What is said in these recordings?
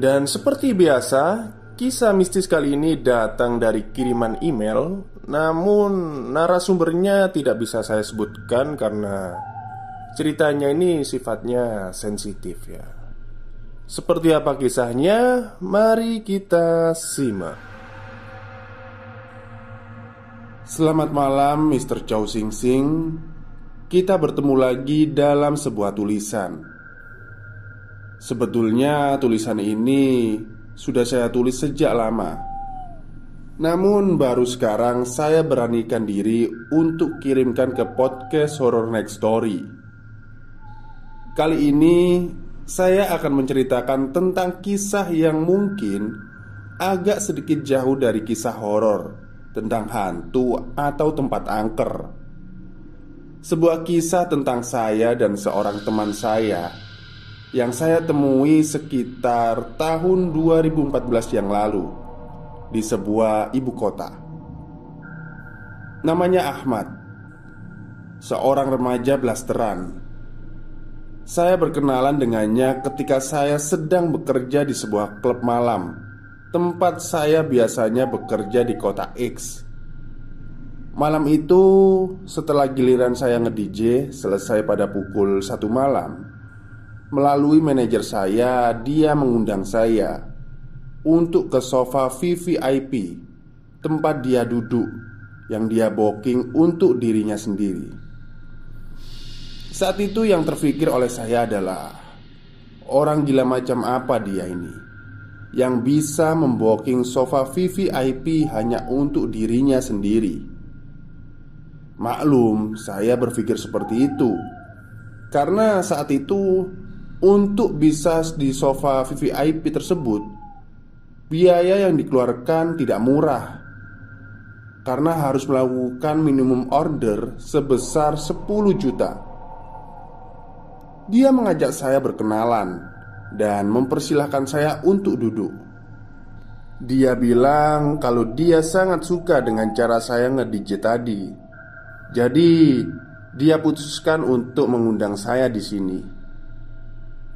dan seperti biasa, kisah mistis kali ini datang dari kiriman email, namun narasumbernya tidak bisa saya sebutkan karena ceritanya ini sifatnya sensitif ya. Seperti apa kisahnya? Mari kita simak. Selamat malam, Mr. Chow Sing Sing. Kita bertemu lagi dalam sebuah tulisan Sebetulnya tulisan ini sudah saya tulis sejak lama Namun baru sekarang saya beranikan diri untuk kirimkan ke podcast Horror Next Story Kali ini saya akan menceritakan tentang kisah yang mungkin agak sedikit jauh dari kisah horor tentang hantu atau tempat angker. Sebuah kisah tentang saya dan seorang teman saya yang saya temui sekitar tahun 2014 yang lalu di sebuah ibu kota. Namanya Ahmad, seorang remaja blasteran. Saya berkenalan dengannya ketika saya sedang bekerja di sebuah klub malam, tempat saya biasanya bekerja di kota X. Malam itu, setelah giliran saya nge-DJ selesai pada pukul satu malam, Melalui manajer saya, dia mengundang saya untuk ke sofa VVIP, tempat dia duduk yang dia booking untuk dirinya sendiri. Saat itu yang terfikir oleh saya adalah orang gila macam apa dia ini yang bisa memboking sofa VVIP hanya untuk dirinya sendiri. Maklum, saya berpikir seperti itu karena saat itu untuk bisa di sofa VVIP tersebut Biaya yang dikeluarkan tidak murah. Karena harus melakukan minimum order sebesar 10 juta. Dia mengajak saya berkenalan Dan mempersilahkan saya untuk duduk. Dia bilang kalau dia sangat suka dengan cara saya nge-DJ tadi. Jadi dia putuskan untuk mengundang saya di sini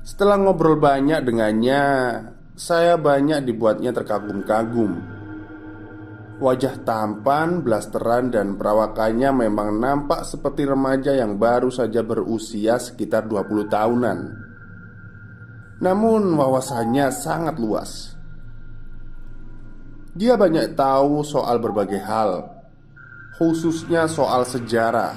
setelah ngobrol banyak dengannya, saya banyak dibuatnya terkagum-kagum. Wajah tampan, blasteran, dan perawakannya memang nampak seperti remaja yang baru saja berusia sekitar 20 tahunan. Namun wawasannya sangat luas. Dia banyak tahu soal berbagai hal, khususnya soal sejarah.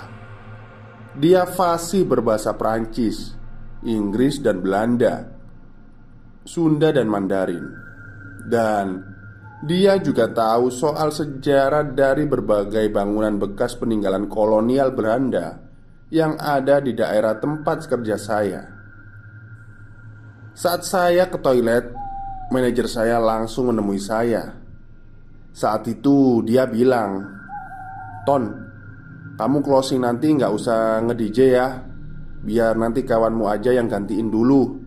Dia fasih berbahasa Prancis Inggris dan Belanda, Sunda dan Mandarin, dan dia juga tahu soal sejarah dari berbagai bangunan bekas peninggalan kolonial Belanda yang ada di daerah tempat kerja saya. Saat saya ke toilet, manajer saya langsung menemui saya. Saat itu dia bilang, "Ton, kamu closing nanti nggak usah nge-DJ ya Biar nanti kawanmu aja yang gantiin dulu.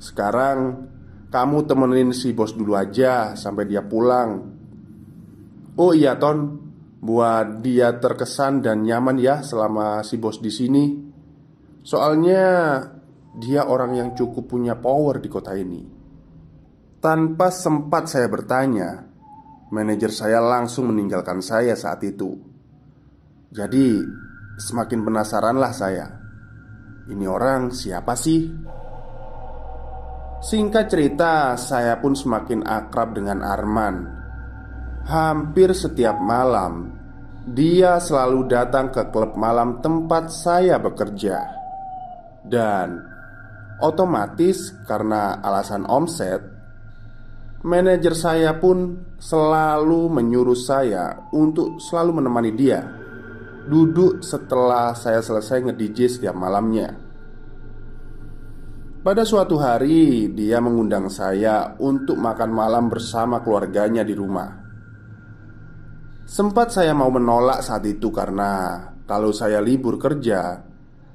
Sekarang kamu temenin si bos dulu aja Sampai dia pulang. Oh iya Ton. Buat dia terkesan dan nyaman ya selama si bos di sini. Soalnya dia orang yang cukup punya power di kota ini. Tanpa sempat saya bertanya Manajer saya langsung meninggalkan saya saat itu. Jadi semakin penasaranlah saya Ini orang siapa sih? Singkat cerita, saya pun semakin akrab dengan Arman. Hampir setiap malam, dia selalu datang ke klub malam tempat saya bekerja, dan otomatis karena alasan omset, manajer saya pun selalu menyuruh saya untuk selalu menemani dia duduk setelah saya selesai nge-DJ setiap malamnya. Pada suatu hari, dia mengundang saya untuk makan malam bersama keluarganya di rumah. Sempat saya mau menolak saat itu karena kalau saya libur kerja,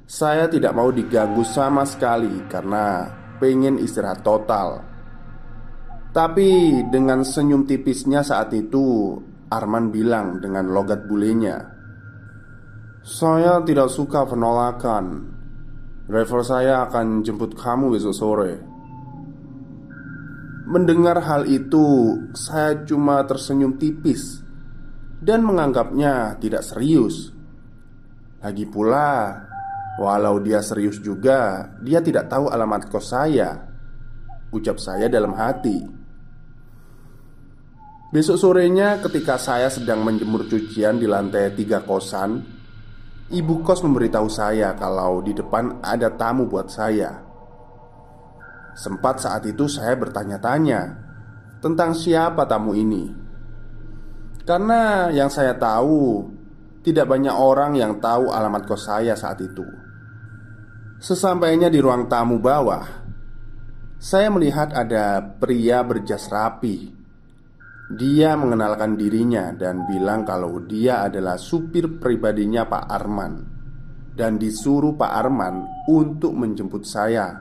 saya tidak mau diganggu sama sekali karena pengen istirahat total. Tapi dengan senyum tipisnya saat itu, Arman bilang dengan logat bulenya, "Saya tidak suka penolakan. Driver saya akan jemput kamu besok sore. Mendengar hal itu Saya cuma tersenyum tipis Dan menganggapnya tidak serius. Lagi pula Walau dia serius juga Dia tidak tahu alamat kos saya Ucap saya dalam hati. Besok sorenya ketika saya sedang menjemur cucian di lantai tiga kosan Ibu kos memberitahu saya kalau di depan ada tamu buat saya. Sempat saat itu saya bertanya-tanya tentang siapa tamu ini. Karena yang saya tahu tidak banyak orang yang tahu alamat kos saya saat itu. Sesampainya di ruang tamu bawah, saya melihat ada pria berjas rapi dia mengenalkan dirinya dan bilang kalau dia adalah supir pribadinya Pak Arman Dan disuruh Pak Arman untuk menjemput saya.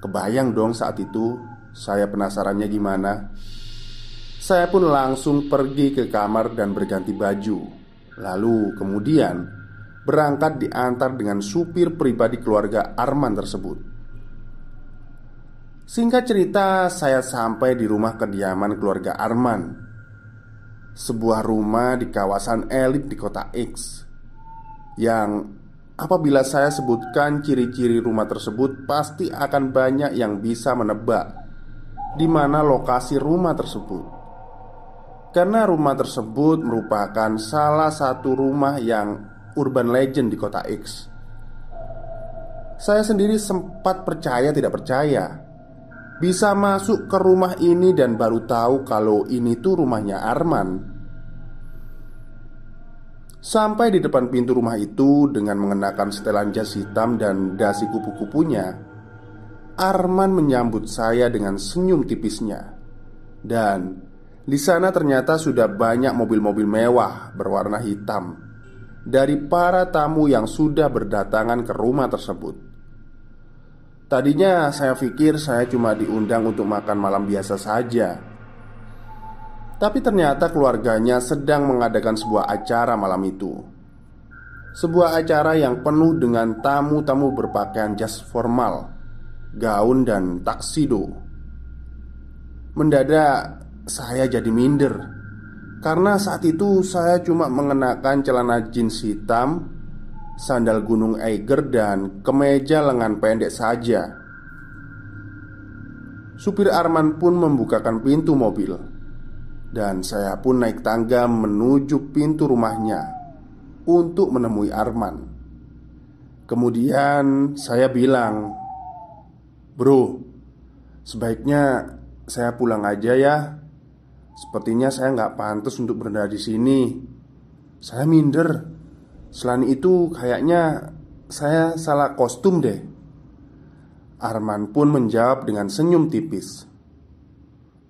Kebayang dong saat itu Saya penasarannya gimana? Saya pun langsung pergi ke kamar dan berganti baju. Lalu kemudian Berangkat diantar dengan supir pribadi keluarga Arman tersebut Singkat cerita, saya sampai di rumah kediaman keluarga Arman. Sebuah rumah di kawasan elit di kota X Yang apabila saya sebutkan ciri-ciri rumah tersebut Pasti akan banyak yang bisa menebak di mana lokasi rumah tersebut. Karena rumah tersebut merupakan salah satu rumah yang urban legend di kota X. Saya sendiri sempat percaya tidak percaya bisa masuk ke rumah ini dan baru tahu kalau ini tuh rumahnya Arman. Sampai di depan pintu rumah itu dengan mengenakan setelan jas hitam dan dasi kupu-kupunya, Arman menyambut saya dengan senyum tipisnya. Dan di sana ternyata sudah banyak mobil-mobil mewah berwarna hitam dari para tamu yang sudah berdatangan ke rumah tersebut. Tadinya saya pikir saya cuma diundang untuk makan malam biasa saja. Tapi ternyata keluarganya sedang mengadakan sebuah acara malam itu. Sebuah acara yang penuh dengan tamu-tamu berpakaian jas formal Gaun dan taksido. Mendadak saya jadi minder Karena saat itu saya cuma mengenakan celana jeans hitam sandal gunung Eiger dan kemeja lengan pendek saja. Supir Arman pun membukakan pintu mobil. Dan saya pun naik tangga menuju pintu rumahnya Untuk menemui Arman. Kemudian saya bilang Bro, sebaiknya saya pulang aja ya. Sepertinya saya nggak pantas untuk berada di sini. Saya minder Selain itu kayaknya saya salah kostum deh. Arman pun menjawab dengan senyum tipis.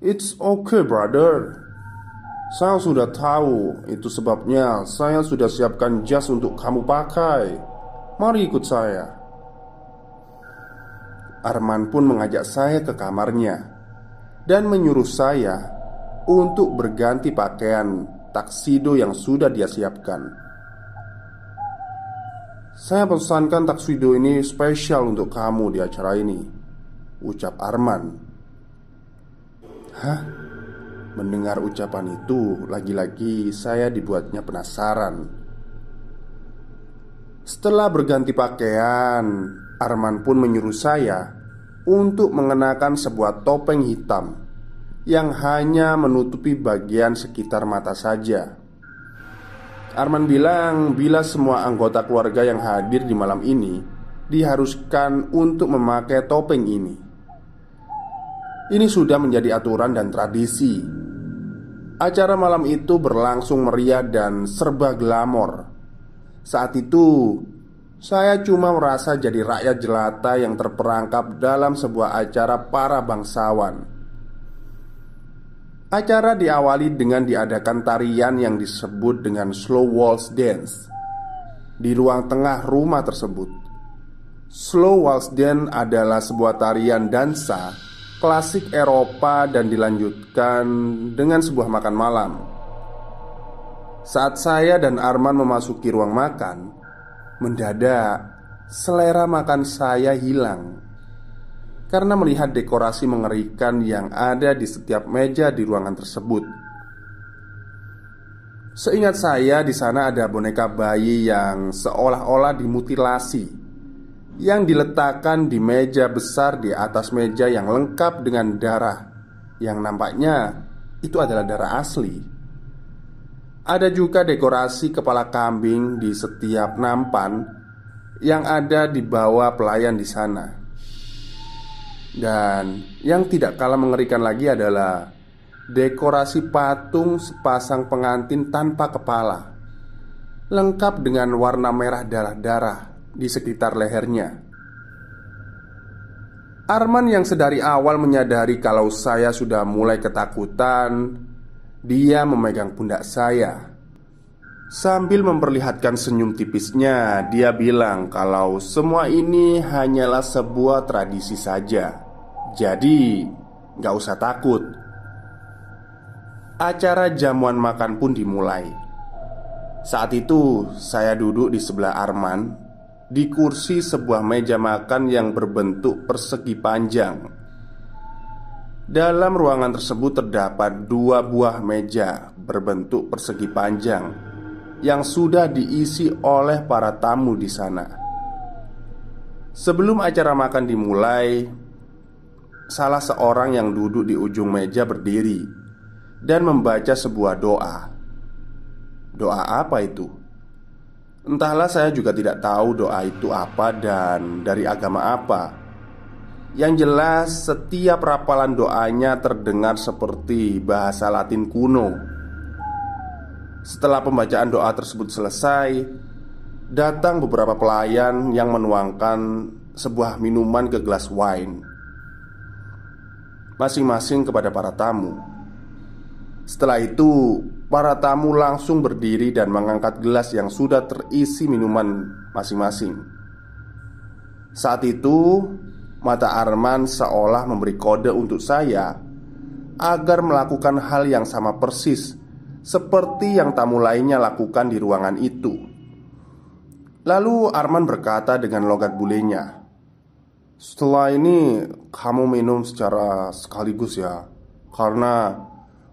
It's okay brother. Saya sudah tahu Itu sebabnya. Saya sudah siapkan jas untuk kamu pakai. Mari ikut saya. Arman pun mengajak saya ke kamarnya dan menyuruh saya untuk berganti pakaian taksido yang sudah dia siapkan. Saya pesankan taksido ini spesial untuk kamu di acara ini Ucap Arman. Hah? Mendengar ucapan itu Lagi-lagi saya dibuatnya penasaran. Setelah berganti pakaian Arman pun menyuruh saya Untuk mengenakan sebuah topeng hitam Yang hanya menutupi bagian sekitar mata saja Arman bilang bila semua anggota keluarga yang hadir di malam ini Diharuskan untuk memakai topeng ini. Ini sudah menjadi aturan dan tradisi. Acara malam itu berlangsung meriah dan serba glamor. Saat itu Saya cuma merasa jadi rakyat jelata yang terperangkap dalam sebuah acara para bangsawan Acara diawali dengan diadakan tarian yang disebut dengan slow waltz dance di ruang tengah rumah tersebut. Slow waltz dance adalah sebuah tarian dansa klasik Eropa dan dilanjutkan dengan sebuah makan malam. Saat saya dan Arman memasuki ruang makan, mendadak selera makan saya hilang karena melihat dekorasi mengerikan yang ada di setiap meja di ruangan tersebut. Seingat saya, di sana ada boneka bayi yang seolah-olah dimutilasi yang diletakkan di meja besar di atas meja yang lengkap dengan darah yang nampaknya itu adalah darah asli. Ada juga dekorasi kepala kambing di setiap nampan yang ada di bawah pelayan di sana. Dan yang tidak kalah mengerikan lagi adalah dekorasi patung sepasang pengantin tanpa kepala, lengkap dengan warna merah darah-darah di sekitar lehernya. Arman yang sedari awal menyadari kalau saya sudah mulai ketakutan, dia memegang pundak saya. Sambil memperlihatkan senyum tipisnya, dia bilang kalau semua ini hanyalah sebuah tradisi saja. Jadi, gak usah takut. Acara jamuan makan pun dimulai. Saat itu, saya duduk di sebelah Arman di kursi sebuah meja makan yang berbentuk persegi panjang. Dalam ruangan tersebut terdapat dua buah meja berbentuk persegi panjang yang sudah diisi oleh para tamu di sana. Sebelum acara makan dimulai, salah seorang yang duduk di ujung meja berdiri dan membaca sebuah doa. Doa apa itu? Entahlah, saya juga tidak tahu doa itu apa dan dari agama apa. Yang jelas, setiap rapalan doanya terdengar seperti bahasa Latin kuno. Setelah pembacaan doa tersebut selesai, datang beberapa pelayan yang menuangkan sebuah minuman ke gelas wine masing-masing kepada para tamu. Setelah itu, para tamu langsung berdiri dan mengangkat gelas yang sudah terisi minuman masing-masing. Saat itu, mata Arman seolah memberi kode untuk saya agar melakukan hal yang sama persis seperti yang tamu lainnya lakukan di ruangan itu. Lalu Arman berkata dengan logat bulenya, setelah ini kamu minum secara sekaligus ya. Karena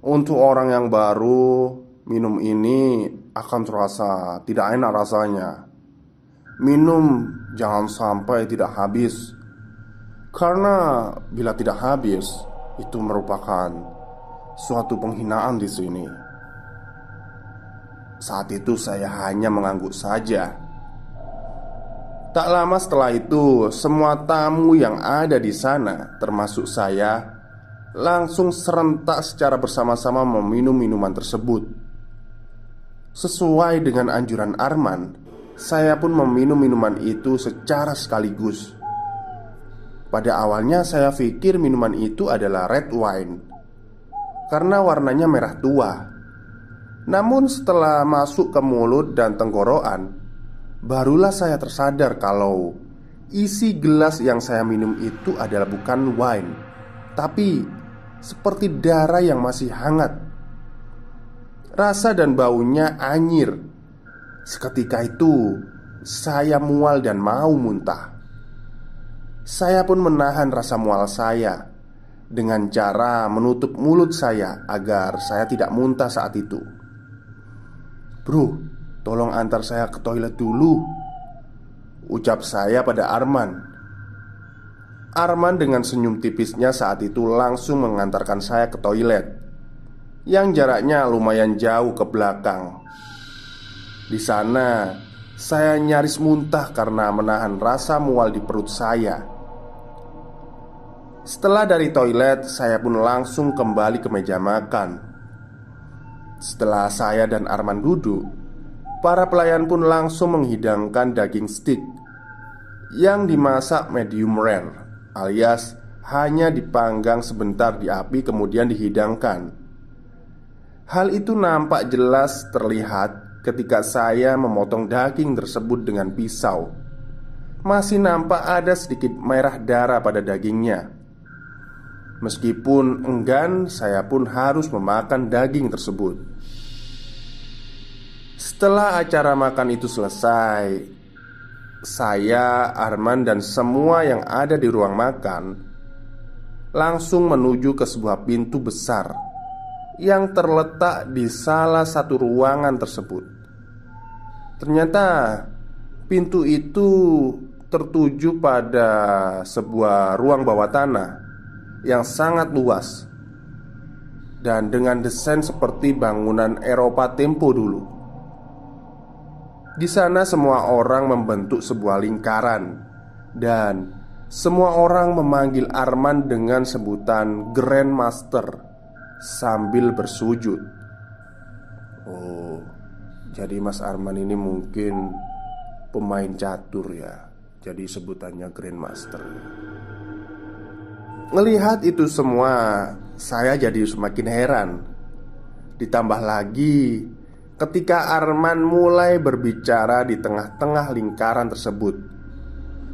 untuk orang yang baru Minum ini akan terasa tidak enak rasanya. Minum jangan sampai tidak habis. Karena bila tidak habis Itu merupakan suatu penghinaan di sini. Saat itu saya hanya mengangguk saja Tak lama setelah itu, semua tamu yang ada di sana, termasuk saya, langsung serentak secara bersama-sama meminum minuman tersebut. Sesuai dengan anjuran Arman, saya pun meminum minuman itu secara sekaligus. Pada awalnya, saya pikir minuman itu adalah red wine karena warnanya merah tua. Namun, setelah masuk ke mulut dan tenggorokan, barulah saya tersadar kalau isi gelas yang saya minum itu adalah bukan wine, tapi seperti darah yang masih hangat. Rasa dan baunya anyir. Seketika itu, saya mual dan mau muntah. Saya pun menahan rasa mual saya dengan cara menutup mulut saya agar saya tidak muntah saat itu. Bro, tolong antar saya ke toilet dulu. Ucap saya pada Arman. Arman dengan senyum tipisnya saat itu langsung mengantarkan saya ke toilet yang jaraknya lumayan jauh ke belakang. Di sana, saya nyaris muntah karena menahan rasa mual di perut saya. Setelah dari toilet, saya pun langsung kembali ke meja makan. Setelah saya dan Arman duduk, para pelayan pun langsung menghidangkan daging stick yang dimasak medium rare, alias hanya dipanggang sebentar di api kemudian dihidangkan. Hal itu nampak jelas terlihat ketika saya memotong daging tersebut dengan pisau. Masih nampak ada sedikit merah darah pada dagingnya. Meskipun enggan, saya pun harus memakan daging tersebut. Setelah acara makan itu selesai, saya, Arman, dan semua yang ada di ruang makan langsung menuju ke sebuah pintu besar yang terletak di salah satu ruangan tersebut. Ternyata pintu itu tertuju pada sebuah ruang bawah tanah yang sangat luas dan dengan desain seperti bangunan Eropa tempo dulu. Di sana semua orang membentuk sebuah lingkaran dan semua orang memanggil Arman dengan sebutan Grandmaster sambil bersujud. Oh, jadi Mas Arman ini mungkin pemain catur ya. Jadi sebutannya Grandmaster. Melihat itu semua, saya jadi semakin heran. Ditambah lagi ketika Arman mulai berbicara di tengah-tengah lingkaran tersebut.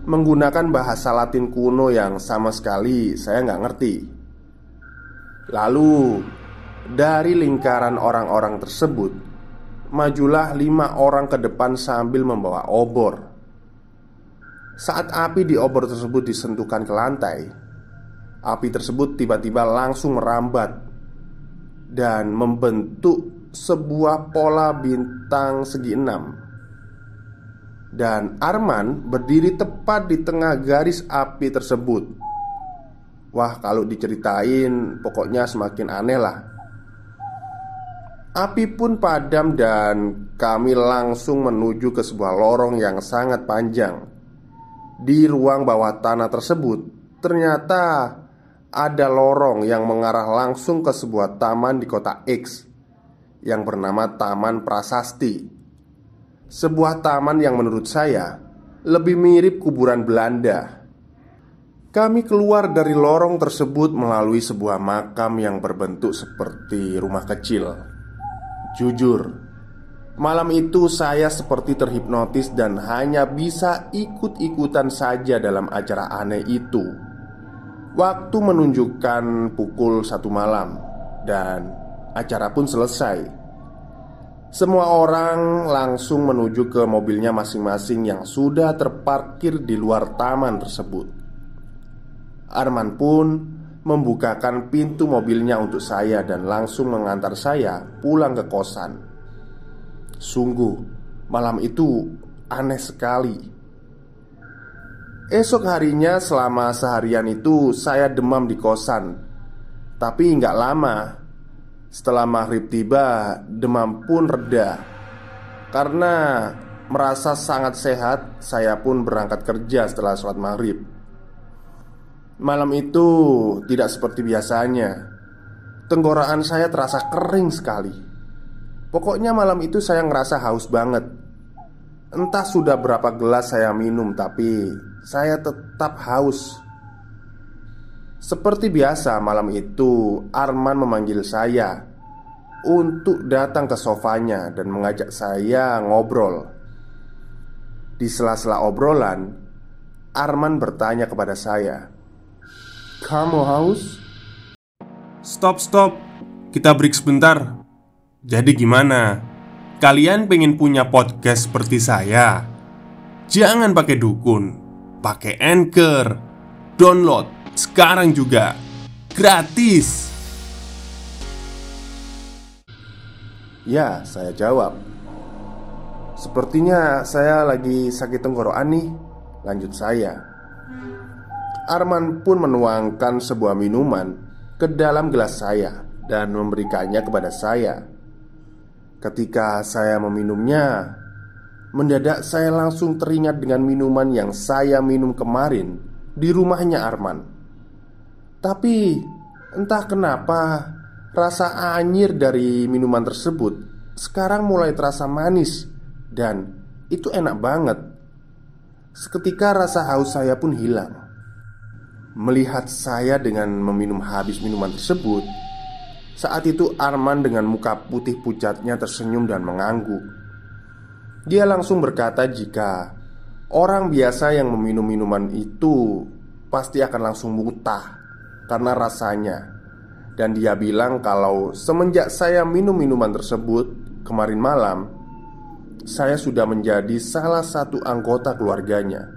Menggunakan bahasa latin kuno yang sama sekali saya nggak ngerti. Lalu dari lingkaran orang-orang tersebut Majulah lima orang ke depan sambil membawa obor. Saat api di obor tersebut disentuhkan ke lantai Api tersebut tiba-tiba langsung merambat Dan membentuk sebuah pola bintang segi enam. Dan Arman berdiri tepat di tengah garis api tersebut. Wah kalau diceritain pokoknya semakin aneh lah. Api pun padam dan kami langsung menuju ke sebuah lorong yang sangat panjang. Di ruang bawah tanah tersebut Ternyata ada lorong yang mengarah langsung ke sebuah taman di kota X Yang bernama Taman Prasasti Sebuah taman yang menurut saya lebih mirip kuburan Belanda kami keluar dari lorong tersebut melalui sebuah makam yang berbentuk seperti rumah kecil. Jujur, malam itu saya seperti terhipnotis dan hanya bisa ikut-ikutan saja dalam acara aneh itu. Waktu menunjukkan pukul satu malam, dan acara pun selesai. Semua orang langsung menuju ke mobilnya masing-masing yang sudah terparkir di luar taman tersebut. Arman pun membukakan pintu mobilnya untuk saya dan langsung mengantar saya pulang ke kosan. Sungguh, malam itu aneh sekali. Esok harinya, selama seharian itu, saya demam di kosan, tapi nggak lama. Setelah maghrib tiba, demam pun reda karena merasa sangat sehat. Saya pun berangkat kerja setelah sholat maghrib. Malam itu tidak seperti biasanya. Tenggorokan saya terasa kering sekali. Pokoknya malam itu saya ngerasa haus banget. Entah sudah berapa gelas saya minum, tapi saya tetap haus. Seperti biasa, malam itu Arman memanggil saya untuk datang ke sofanya dan mengajak saya ngobrol. Di sela-sela obrolan, Arman bertanya kepada saya, "Kamu haus?" Stop, stop. Kita break sebentar. Jadi gimana? Kalian pengen punya podcast seperti saya? Jangan pakai dukun, pakai Anchor. Download sekarang juga. Gratis. Ya, saya jawab. Sepertinya saya lagi sakit tenggorokan nih. Lanjut saya. Arman pun menuangkan sebuah minuman ke dalam gelas saya dan memberikannya kepada saya. Ketika saya meminumnya, mendadak saya langsung teringat dengan minuman yang saya minum kemarin di rumahnya Arman. Tapi entah kenapa rasa anyir dari minuman tersebut sekarang mulai terasa manis dan itu enak banget. Seketika rasa haus saya pun hilang. Melihat saya dengan meminum habis minuman tersebut, saat itu Arman dengan muka putih pucatnya tersenyum dan mengangguk. Dia langsung berkata jika orang biasa yang meminum minuman itu pasti akan langsung muntah karena rasanya. Dan dia bilang kalau semenjak saya minum minuman tersebut kemarin malam, saya sudah menjadi salah satu anggota keluarganya.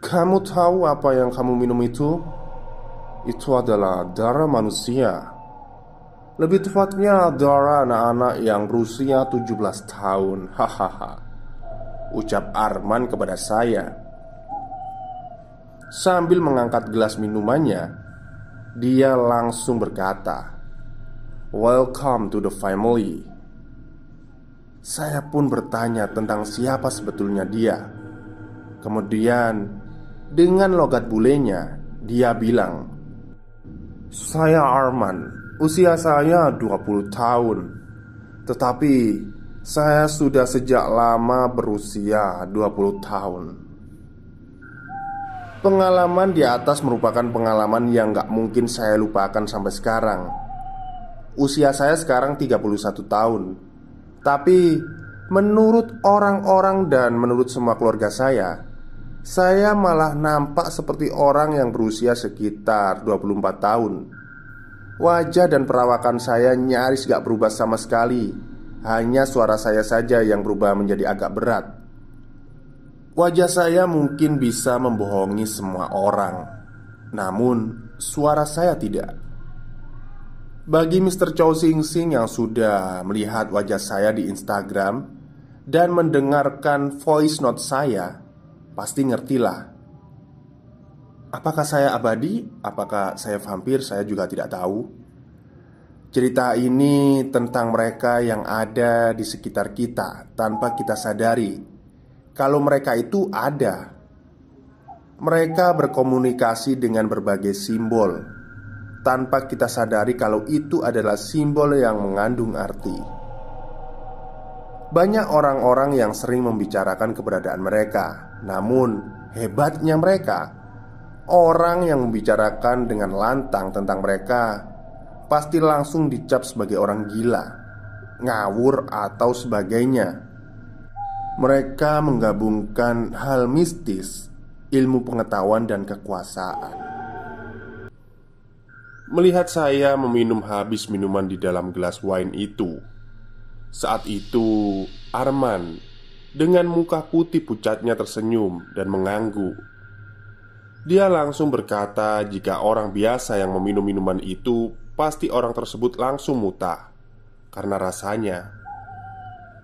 Kamu tahu apa yang kamu minum itu? Itu adalah darah manusia. Lebih tepatnya darah anak-anak yang berusia 17 tahun. Hahaha. Ucap Arman kepada saya. Sambil mengangkat gelas minumannya, dia langsung berkata, "Welcome to the family." Saya pun bertanya tentang siapa sebetulnya dia. Kemudian, dengan logat bulenya, dia bilang, "Saya Arman. Usia saya 20 tahun. Tetapi saya sudah sejak lama berusia 20 tahun." Pengalaman di atas merupakan pengalaman yang gak mungkin saya lupakan sampai sekarang. Usia saya sekarang 31 tahun. Tapi menurut orang-orang dan menurut semua keluarga saya Saya malah nampak seperti orang yang berusia sekitar 24 tahun. Wajah dan perawakan saya nyaris gak berubah sama sekali. Hanya suara saya saja yang berubah menjadi agak berat Wajah saya mungkin bisa membohongi semua orang, namun suara saya tidak. Bagi Mr. Chow Sing Sing yang sudah melihat wajah saya di Instagram dan mendengarkan voice note saya, pasti ngertilah. Apakah saya abadi? Apakah saya vampir? Saya juga tidak tahu. Cerita ini tentang mereka yang ada di sekitar kita tanpa kita sadari kalau mereka itu ada. Mereka berkomunikasi dengan berbagai simbol tanpa kita sadari kalau itu adalah simbol yang mengandung arti. Banyak orang-orang yang sering membicarakan keberadaan mereka, namun hebatnya mereka, orang yang membicarakan dengan lantang tentang mereka pasti langsung dicap sebagai orang gila, ngawur, atau sebagainya. Mereka menggabungkan hal mistis, ilmu pengetahuan, dan kekuasaan. Melihat saya meminum habis minuman di dalam gelas wine itu, saat itu Arman dengan muka putih pucatnya tersenyum dan mengangguk. Dia langsung berkata, "Jika orang biasa yang meminum minuman itu, pasti orang tersebut langsung muta karena rasanya."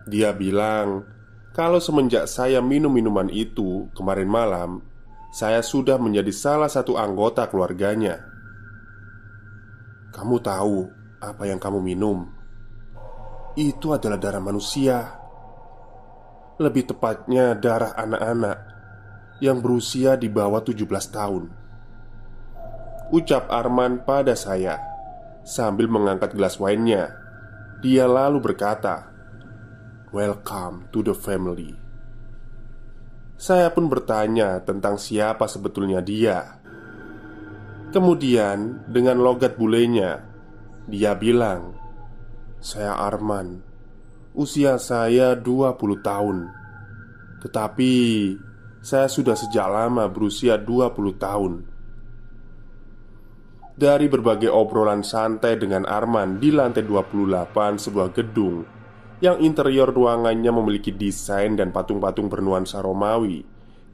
Dia bilang, kalau semenjak saya minum minuman itu kemarin malam, saya sudah menjadi salah satu anggota keluarganya. Kamu tahu apa yang kamu minum? Itu adalah darah manusia. Lebih tepatnya darah anak-anak yang berusia di bawah 17 tahun. Ucap Arman pada saya sambil mengangkat gelas wine-nya. Dia lalu berkata, Welcome to the family. Saya pun bertanya tentang siapa sebetulnya dia. Kemudian, dengan logat bulenya, dia bilang, "Saya Arman. Usia saya 20 tahun. Tetapi saya sudah sejak lama berusia 20 tahun Dari berbagai obrolan santai dengan Arman di lantai 28 sebuah gedung Yang interior ruangannya memiliki desain dan patung-patung bernuansa Romawi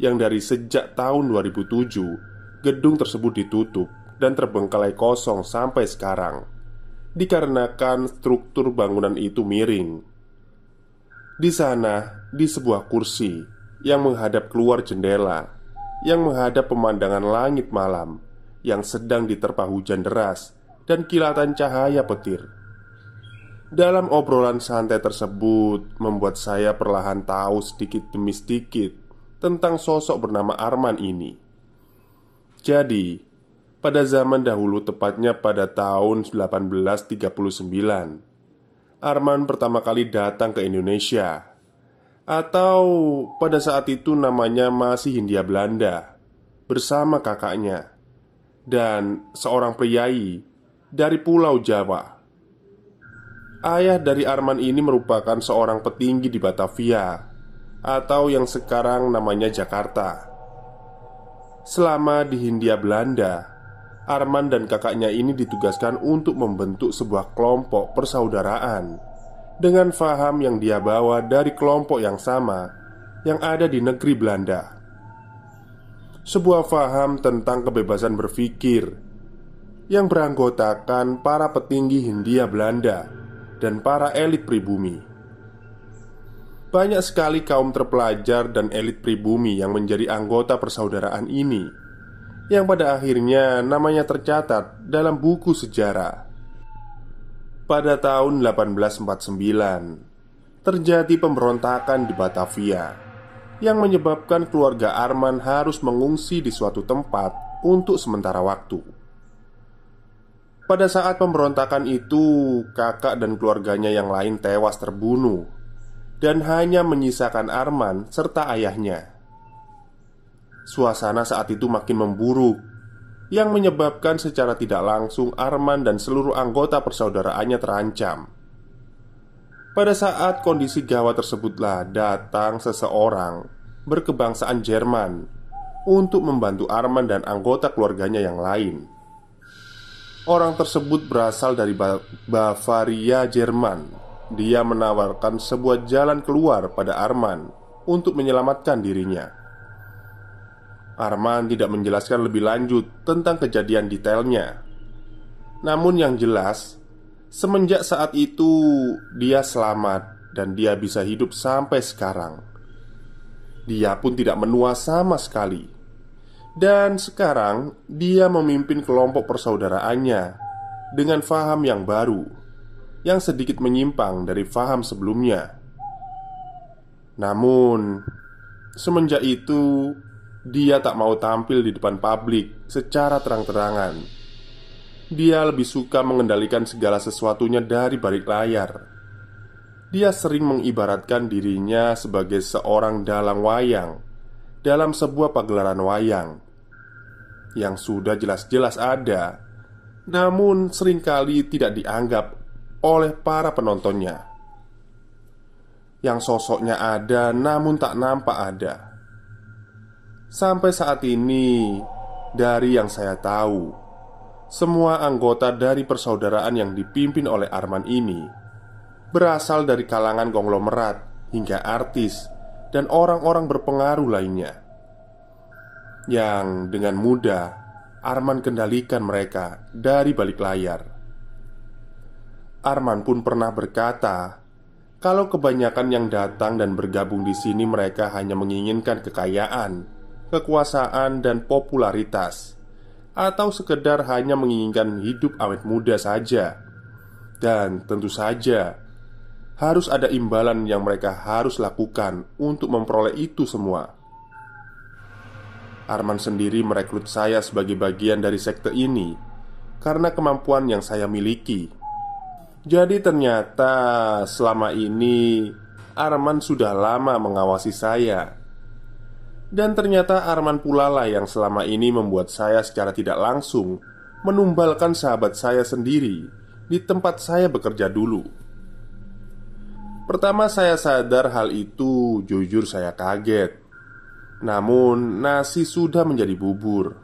Yang dari sejak tahun 2007 Gedung tersebut ditutup dan terbengkalai kosong sampai sekarang Dikarenakan struktur bangunan itu miring di sana, di sebuah kursi yang menghadap keluar jendela, yang menghadap pemandangan langit malam yang sedang diterpa hujan deras dan kilatan cahaya petir. Dalam obrolan santai tersebut, membuat saya perlahan tahu sedikit demi sedikit tentang sosok bernama Arman ini. Jadi, pada zaman dahulu, tepatnya pada tahun 1839 Arman pertama kali datang ke Indonesia Atau pada saat itu namanya masih Hindia Belanda Bersama kakaknya Dan seorang priai dari Pulau Jawa Ayah dari Arman ini merupakan seorang petinggi di Batavia Atau yang sekarang namanya Jakarta Selama di Hindia Belanda Arman dan kakaknya ini ditugaskan untuk membentuk sebuah kelompok persaudaraan dengan faham yang dia bawa dari kelompok yang sama yang ada di negeri Belanda. Sebuah faham tentang kebebasan berpikir yang beranggotakan para petinggi Hindia Belanda dan para elit pribumi. Banyak sekali kaum terpelajar dan elit pribumi yang menjadi anggota persaudaraan ini yang pada akhirnya namanya tercatat dalam buku sejarah. Pada tahun 1849, terjadi pemberontakan di Batavia yang menyebabkan keluarga Arman harus mengungsi di suatu tempat untuk sementara waktu. Pada saat pemberontakan itu, kakak dan keluarganya yang lain tewas terbunuh, dan hanya menyisakan Arman serta ayahnya. Suasana saat itu makin memburuk Yang menyebabkan secara tidak langsung Arman dan seluruh anggota persaudaraannya terancam Pada saat kondisi gawat tersebutlah datang seseorang Berkebangsaan Jerman Untuk membantu Arman dan anggota keluarganya yang lain Orang tersebut berasal dari Bavaria, Jerman Dia menawarkan sebuah jalan keluar pada Arman Untuk menyelamatkan dirinya Arman tidak menjelaskan lebih lanjut tentang kejadian detailnya. Namun, yang jelas, semenjak saat itu dia selamat dan dia bisa hidup sampai sekarang. Dia pun tidak menua sama sekali, dan sekarang dia memimpin kelompok persaudaraannya dengan faham yang baru, yang sedikit menyimpang dari faham sebelumnya. Namun, semenjak itu dia tak mau tampil di depan publik secara terang-terangan. Dia lebih suka mengendalikan segala sesuatunya dari balik layar. Dia sering mengibaratkan dirinya sebagai seorang dalang wayang dalam sebuah pagelaran wayang yang sudah jelas-jelas ada, namun sering kali tidak dianggap oleh para penontonnya. Yang sosoknya ada, namun tak nampak ada Sampai saat ini, dari yang saya tahu, semua anggota dari persaudaraan yang dipimpin oleh Arman ini berasal dari kalangan konglomerat hingga artis dan orang-orang berpengaruh lainnya, yang dengan mudah Arman kendalikan mereka dari balik layar. Arman pun pernah berkata, kalau kebanyakan yang datang dan bergabung di sini mereka hanya menginginkan kekayaan kekuasaan, dan popularitas, atau sekedar hanya menginginkan hidup awet muda saja. Dan tentu saja, harus ada imbalan yang mereka harus lakukan untuk memperoleh itu semua. Arman sendiri merekrut saya sebagai bagian dari sekte ini karena kemampuan yang saya miliki. Jadi, ternyata selama ini Arman sudah lama mengawasi saya dan ternyata Arman pula lah yang selama ini membuat saya secara tidak langsung Menumbalkan sahabat saya sendiri Di tempat saya bekerja dulu Pertama saya sadar hal itu. Jujur saya kaget. Namun nasi sudah menjadi bubur.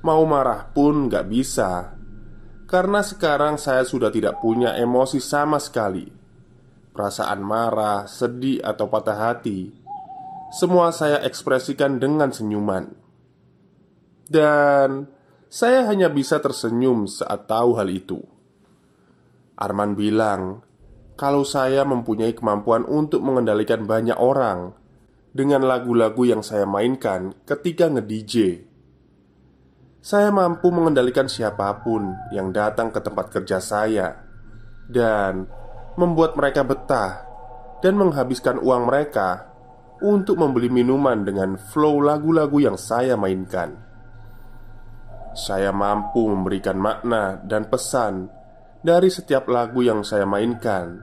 Mau marah pun gak bisa. Karena sekarang saya sudah tidak punya emosi sama sekali. Perasaan marah, sedih, atau patah hati. Semua saya ekspresikan dengan senyuman. Dan saya hanya bisa tersenyum saat tahu hal itu. Arman bilang Kalau saya mempunyai kemampuan untuk mengendalikan banyak orang Dengan lagu-lagu yang saya mainkan ketika nge-DJ Saya mampu mengendalikan siapa pun yang datang ke tempat kerja saya Dan membuat mereka betah dan menghabiskan uang mereka untuk membeli minuman dengan flow lagu-lagu yang saya mainkan. Saya mampu memberikan makna dan pesan dari setiap lagu yang saya mainkan,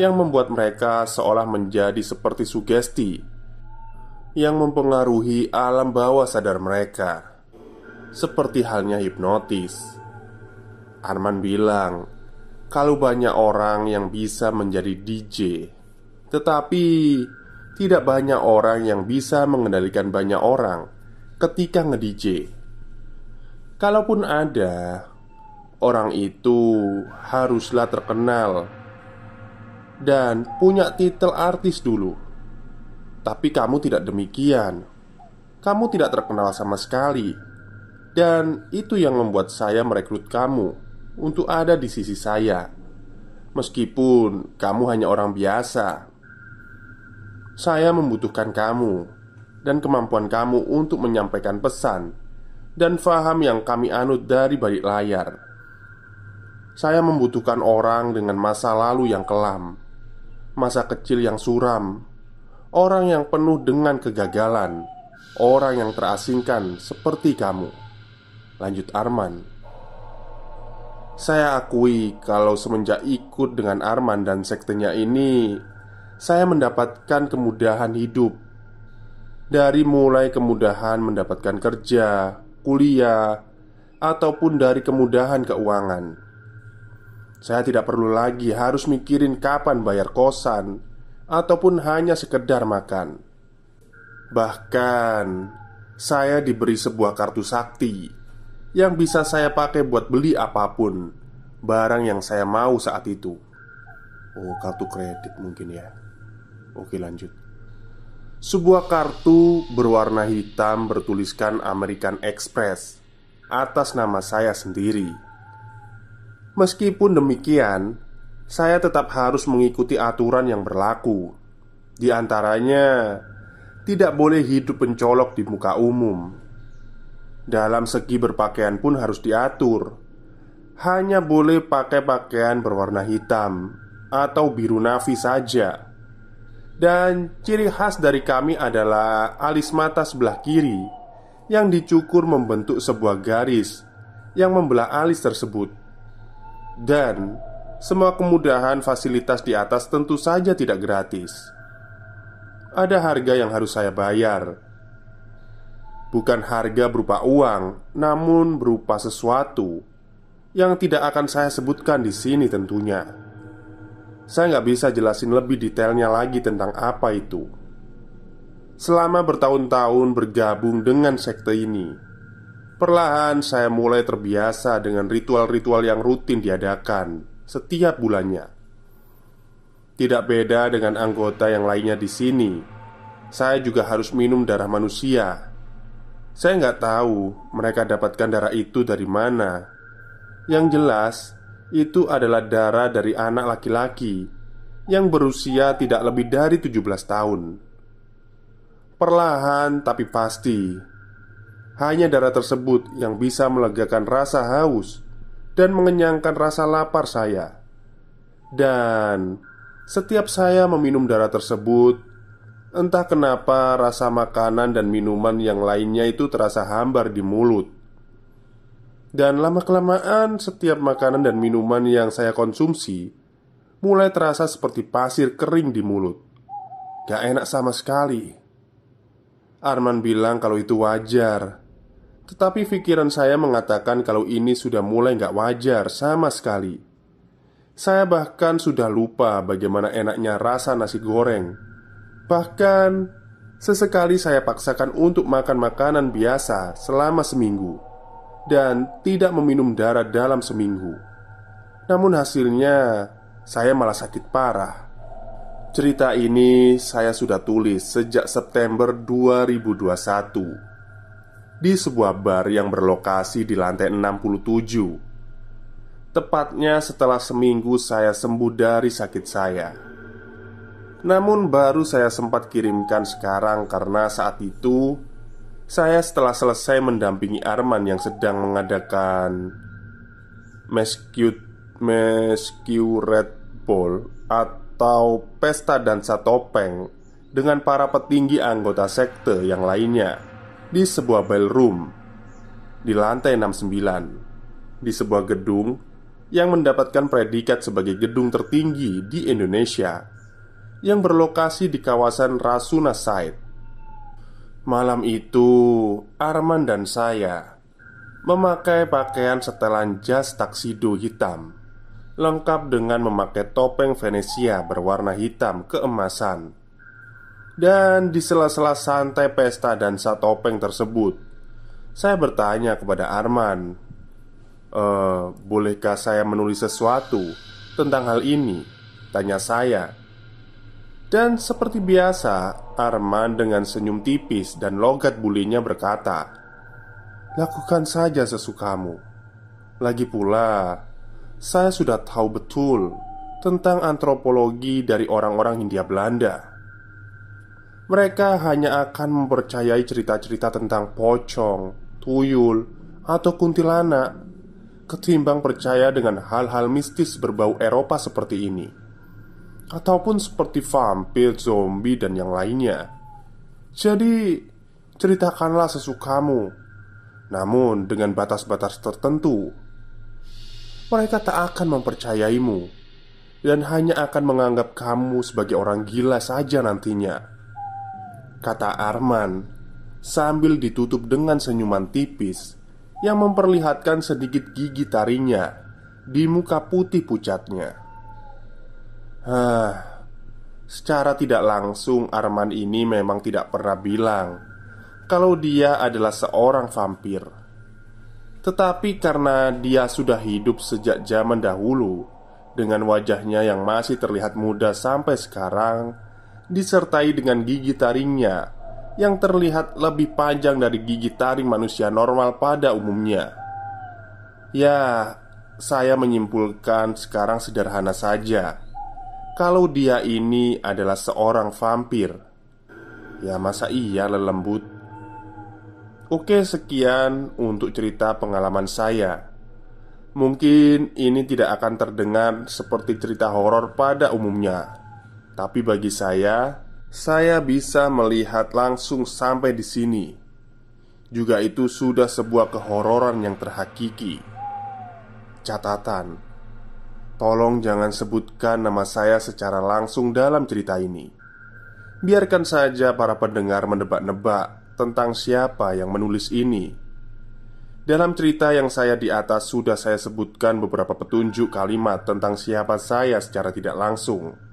yang membuat mereka seolah menjadi seperti sugesti yang mempengaruhi alam bawah sadar mereka, seperti halnya hipnotis. Arman bilang, kalau banyak orang yang bisa menjadi DJ, tetapi tidak banyak orang yang bisa mengendalikan banyak orang ketika nge-DJ. Kalaupun ada, orang itu haruslah terkenal dan punya titel artis dulu. Tapi kamu tidak demikian. Kamu tidak terkenal sama sekali. Dan itu yang membuat saya merekrut kamu untuk ada di sisi saya, meskipun kamu hanya orang biasa. Saya membutuhkan kamu dan kemampuan kamu untuk menyampaikan pesan dan faham yang kami anut dari balik layar. Saya membutuhkan orang dengan masa lalu yang kelam, masa kecil yang suram, orang yang penuh dengan kegagalan, orang yang terasingkan seperti kamu. Lanjut Arman. Saya akui kalau semenjak ikut dengan Arman dan sektenya ini Saya mendapatkan kemudahan hidup Dari mulai kemudahan mendapatkan kerja, kuliah Ataupun dari kemudahan keuangan Saya tidak perlu lagi harus mikirin kapan bayar kosan Ataupun hanya sekedar makan Bahkan Saya diberi sebuah kartu sakti yang bisa saya pakai buat beli apa pun barang yang saya mau saat itu. Oh, kartu kredit mungkin ya. Oke, lanjut. Sebuah kartu berwarna hitam bertuliskan American Express atas nama saya sendiri. Meskipun demikian, saya tetap harus mengikuti aturan yang berlaku. Di antaranya, tidak boleh hidup pencolok di muka umum. Dalam segi berpakaian pun harus diatur. Hanya boleh pakai pakaian berwarna hitam Atau biru navi saja. Dan ciri khas dari kami adalah Alis mata sebelah kiri Yang dicukur membentuk sebuah garis Yang membelah alis tersebut Dan Semua kemudahan fasilitas di atas tentu saja tidak gratis Ada harga yang harus saya bayar bukan harga berupa uang, namun berupa sesuatu yang tidak akan saya sebutkan di sini tentunya. Saya nggak bisa jelasin lebih detailnya lagi tentang apa itu. Selama bertahun-tahun bergabung dengan sekte ini, perlahan saya mulai terbiasa dengan ritual-ritual yang rutin diadakan setiap bulannya. Tidak beda dengan anggota yang lainnya di sini, saya juga harus minum darah manusia saya nggak tahu mereka dapatkan darah itu dari mana. Yang jelas, itu adalah darah dari anak laki-laki yang berusia tidak lebih dari 17 tahun. Perlahan tapi pasti, hanya darah tersebut yang bisa melegakan rasa haus dan mengenyangkan rasa lapar saya. Dan setiap saya meminum darah tersebut, Entah kenapa rasa makanan dan minuman yang lainnya itu terasa hambar di mulut. Dan lama-kelamaan setiap makanan dan minuman yang saya konsumsi Mulai terasa seperti pasir kering di mulut. Gak enak sama sekali. Arman bilang kalau itu wajar Tetapi pikiran saya mengatakan kalau ini sudah mulai gak wajar sama sekali Saya bahkan sudah lupa bagaimana enaknya rasa nasi goreng. Bahkan sesekali saya paksakan untuk makan makanan biasa selama seminggu dan tidak meminum darah dalam seminggu. Namun hasilnya saya malah sakit parah. Cerita ini saya sudah tulis sejak September 2021 Di sebuah bar yang berlokasi di lantai 67 Tepatnya setelah seminggu saya sembuh dari sakit saya. Namun baru saya sempat kirimkan sekarang karena saat itu Saya setelah selesai mendampingi Arman yang sedang mengadakan Mescue, Mescue Red Bull atau pesta dansa topeng dengan para petinggi anggota sekte yang lainnya di sebuah ballroom di lantai 69 di sebuah gedung yang mendapatkan predikat sebagai gedung tertinggi di Indonesia yang berlokasi di kawasan Rasuna Said. Malam itu, Arman dan saya memakai pakaian setelan jas taksido hitam lengkap dengan memakai topeng Venesia berwarna hitam keemasan. Dan di sela-sela santai pesta dan topeng tersebut, saya bertanya kepada Arman, e, "Bolehkah saya menulis sesuatu tentang hal ini?" Tanya saya. Dan seperti biasa, Arman dengan senyum tipis dan logat bulinya berkata, "Lakukan saja sesukamu." Lagi pula, saya sudah tahu betul tentang antropologi dari orang-orang Hindia Belanda. Mereka hanya akan mempercayai cerita-cerita tentang pocong, tuyul, atau kuntilanak ketimbang percaya dengan hal-hal mistis berbau Eropa seperti ini, ataupun seperti vampir, zombie, dan yang lainnya. Jadi, ceritakanlah sesukamu, namun dengan batas-batas tertentu mereka tak akan mempercayaimu dan hanya akan menganggap kamu sebagai orang gila saja nantinya. Kata Arman sambil ditutup dengan senyuman tipis yang memperlihatkan sedikit gigi taringnya di muka putih pucatnya. Hah, secara tidak langsung Arman ini memang tidak pernah bilang kalau dia adalah seorang vampir. Tetapi karena dia sudah hidup sejak zaman dahulu Dengan wajahnya yang masih terlihat muda sampai sekarang Disertai dengan gigi taringnya Yang terlihat lebih panjang dari gigi taring manusia normal pada umumnya. Ya, saya menyimpulkan sekarang sederhana saja. Kalau dia ini adalah seorang vampir Ya masa iya lelembut? Oke, sekian untuk cerita pengalaman saya. Mungkin ini tidak akan terdengar seperti cerita horor pada umumnya, tapi bagi saya, saya bisa melihat langsung sampai di sini. Juga itu sudah sebuah kehororan yang terhakiki. Catatan: Tolong jangan sebutkan nama saya secara langsung dalam cerita ini. Biarkan saja para pendengar menebak-nebak tentang siapa yang menulis ini. Dalam cerita yang saya di atas sudah saya sebutkan beberapa petunjuk kalimat tentang siapa saya secara tidak langsung.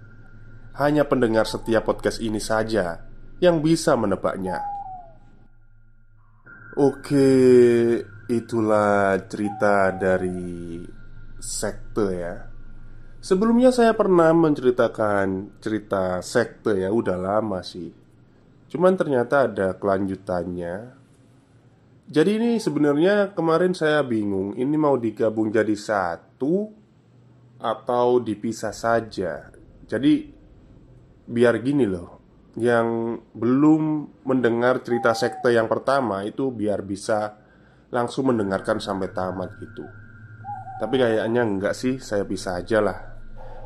Hanya pendengar setiap podcast ini saja yang bisa menebaknya. Oke, itulah cerita dari sekte ya. Sebelumnya saya pernah menceritakan cerita sekte ya, udah lama sih. Cuman ternyata ada kelanjutannya Jadi ini sebenarnya kemarin saya bingung Ini mau digabung jadi satu Atau dipisah saja Jadi Biar gini loh Yang belum mendengar cerita sekte yang pertama Itu biar bisa langsung mendengarkan sampai tamat gitu. Tapi kayaknya enggak sih Saya bisa aja lah.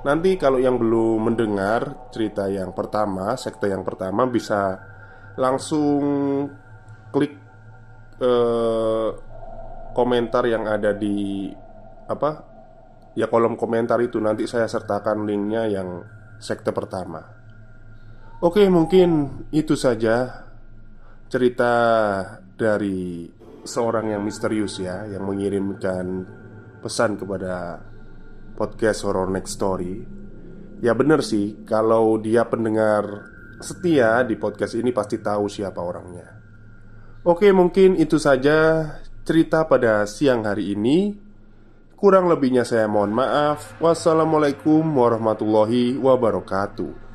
Nanti kalau yang belum mendengar cerita yang pertama, sekte yang pertama bisa langsung klik eh, komentar yang ada di apa ya kolom komentar itu. Nanti saya sertakan linknya yang sekte pertama. Oke mungkin itu saja cerita dari seorang yang misterius ya yang mengirimkan pesan kepada podcast Horror Next Story. Ya bener sih, kalau dia pendengar setia di podcast ini pasti tahu siapa orangnya. Oke mungkin itu saja cerita pada siang hari ini. Kurang lebihnya saya mohon maaf. Wassalamualaikum warahmatullahi wabarakatuh